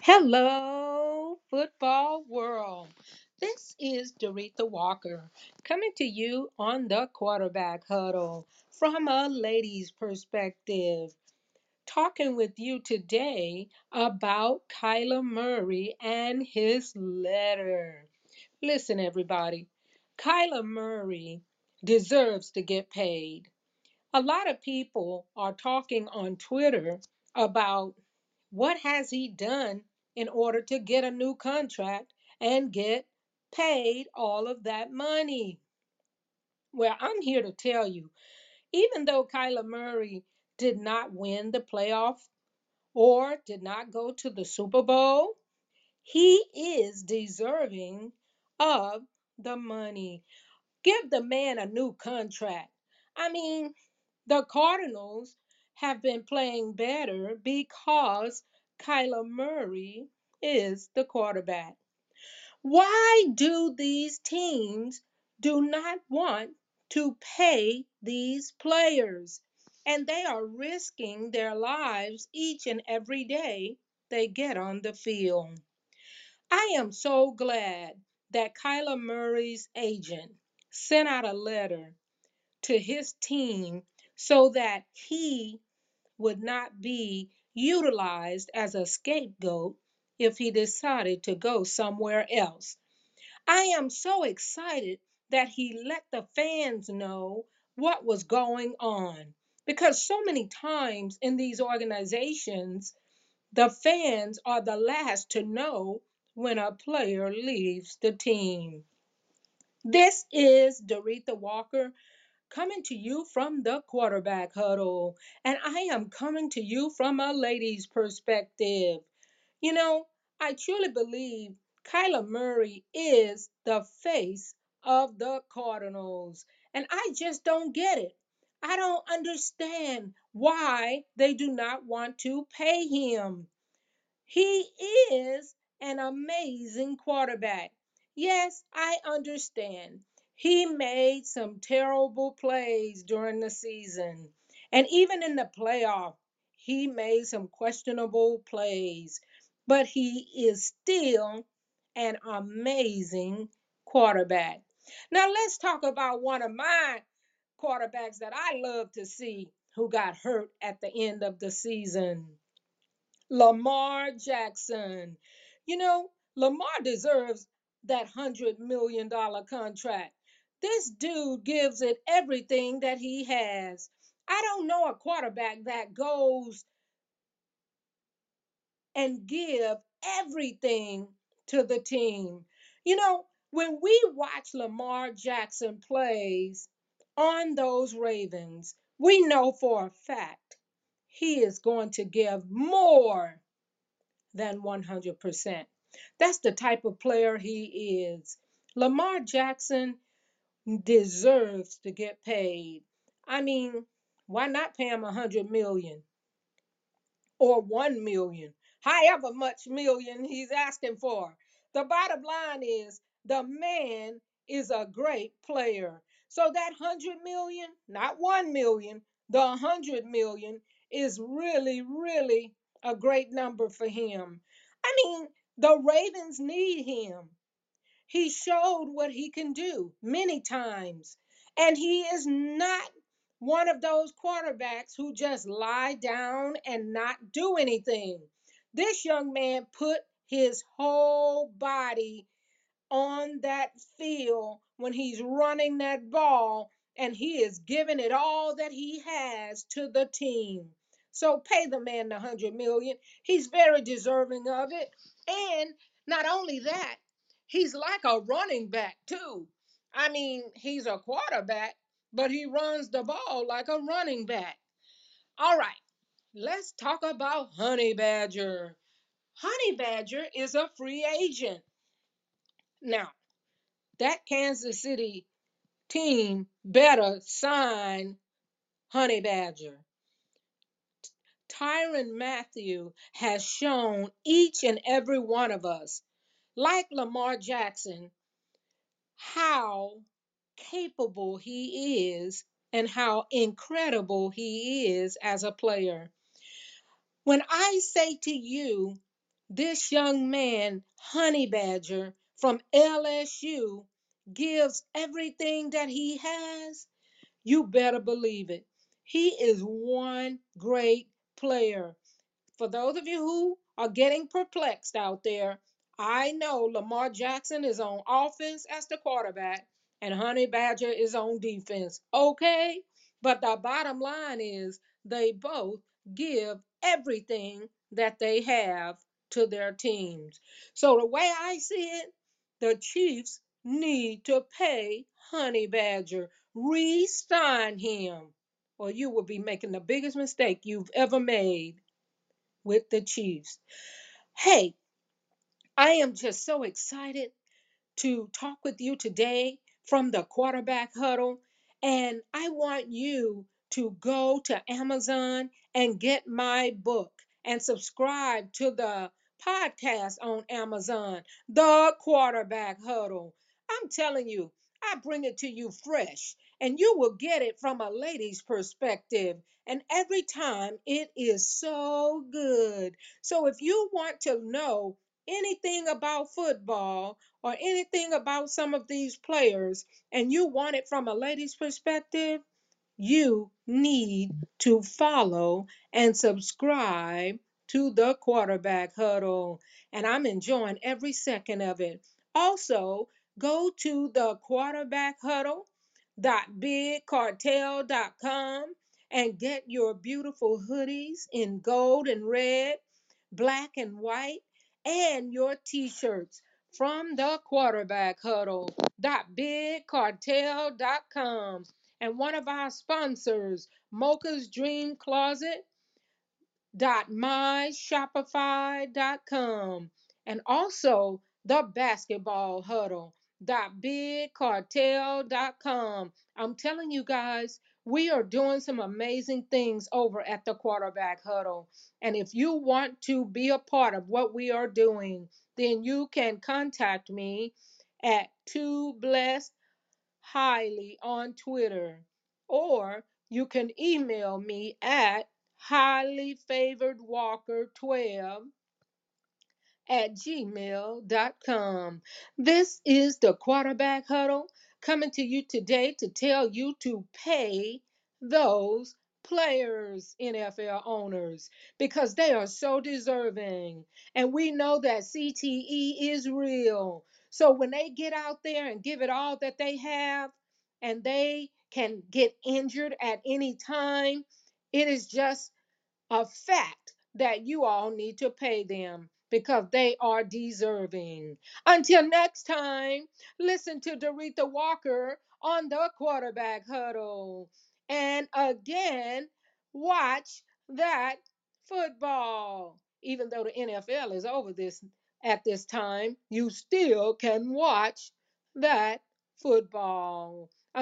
Hello, football world. This is Doretha Walker coming to you on the quarterback huddle from a lady's perspective. Talking with you today about Kyler Murray and his letter. Listen, everybody, Kyler Murray deserves to get paid. A lot of people are talking on Twitter about what has he done in order to get a new contract and get paid all of that money. Well, I'm here to tell you, even though Kyler Murray did not win the playoff or did not go to the Super Bowl, he is deserving of the money. Give the man a new contract. I mean, the Cardinals have been playing better because Kyler Murray is the quarterback. Why do these teams do not want to pay these players? And they are risking their lives each and every day they get on the field. I am so glad that Kyler Murray's agent sent out a letter to his team so that he would not be utilized as a scapegoat if he decided to go somewhere else. I am so excited that he let the fans know what was going on because so many times in these organizations, the fans are the last to know when a player leaves the team. This is Doretha Walker coming to you from the quarterback huddle, and I am coming to you from a lady's perspective. You know, I truly believe Kyler Murray is the face of the Cardinals, and I just don't get it. I don't understand why they do not want to pay him. He is an amazing quarterback. Yes, I understand. He made some terrible plays during the season. And even in the playoff, he made some questionable plays. But he is still an amazing quarterback. Now, let's talk about one of my quarterbacks that I love to see who got hurt at the end of the season. Lamar Jackson. You know, Lamar deserves that $100 million contract. This dude gives it everything that he has. I don't know a quarterback that goes and give everything to the team. You know, when we watch Lamar Jackson plays on those Ravens, we know for a fact he is going to give more than 100%. That's the type of player he is. Lamar Jackson deserves to get paid. I mean, why not pay him a 100 million or 1 million? However much million he's asking for. The bottom line is the man is a great player. So that 100 million, not 1 million, the 100 million is really really a great number for him. I mean, the Ravens need him. He showed what he can do many times. And he is not one of those quarterbacks who just lie down and not do anything. This young man put his whole body on that field when he's running that ball and he is giving it all that he has to the team. So pay the man the 100 million. He's very deserving of it. And not only that, he's like a running back too. I mean, he's a quarterback, but he runs the ball like a running back. All right, let's talk about Honey Badger. Honey Badger is a free agent. Now, that Kansas City team better sign Honey Badger. Tyrann Mathieu has shown each and every one of us, like Lamar Jackson, how capable he is and how incredible he is as a player. When I say to you This young man, Honey Badger from LSU, gives everything that he has. You better believe it. He is one great player for those of you who are getting perplexed out there, I know Lamar Jackson is on offense as the quarterback and Honey Badger is on defense. Okay? But the bottom line is they both give everything that they have to their teams. So the way I see it, the Chiefs need to pay Honey Badger, re-sign him, or you will be making the biggest mistake you've ever made with the Chiefs. Hey, I am just so excited to talk with you today from the quarterback huddle. And I want you to go to Amazon and get my book and subscribe to the podcast on Amazon, The Quarterback Huddle. I'm telling you, I bring it to you fresh, and you will get it from a lady's perspective. And every time it is so good. So if you want to know anything about football, or anything about some of these players and you want it from a lady's perspective, you need to follow and subscribe to the quarterback huddle. And I'm enjoying every second of it. Also, go to the quarterback huddle dot big dot com and get your beautiful hoodies in gold and red, black and white, and your t-shirts from the quarterback huddle dot big cartel dot com. And one of our sponsors, Mocha's Dream Closet dot my shopify dot com. And also the basketball huddle dot big cartel dot com. I'm telling you guys we are doing some amazing things over at the quarterback huddle and if you want to be a part of what we are doing then you can contact me at two blessed highly on Twitter, or you can email me at highly favored walker 12 at gmail.com. This is the quarterback huddle coming to you today to tell you to pay those players, NFL owners, because they are so deserving. And we know that CTE is real. So when they get out there and give it all that they have, and they can get injured at any time, it is just a fact that you all need to pay them because they are deserving. Until next time, listen to Doretha Walker on the quarterback huddle. And again, watch that football. Even though the NFL is over this at this time, you still can watch that football.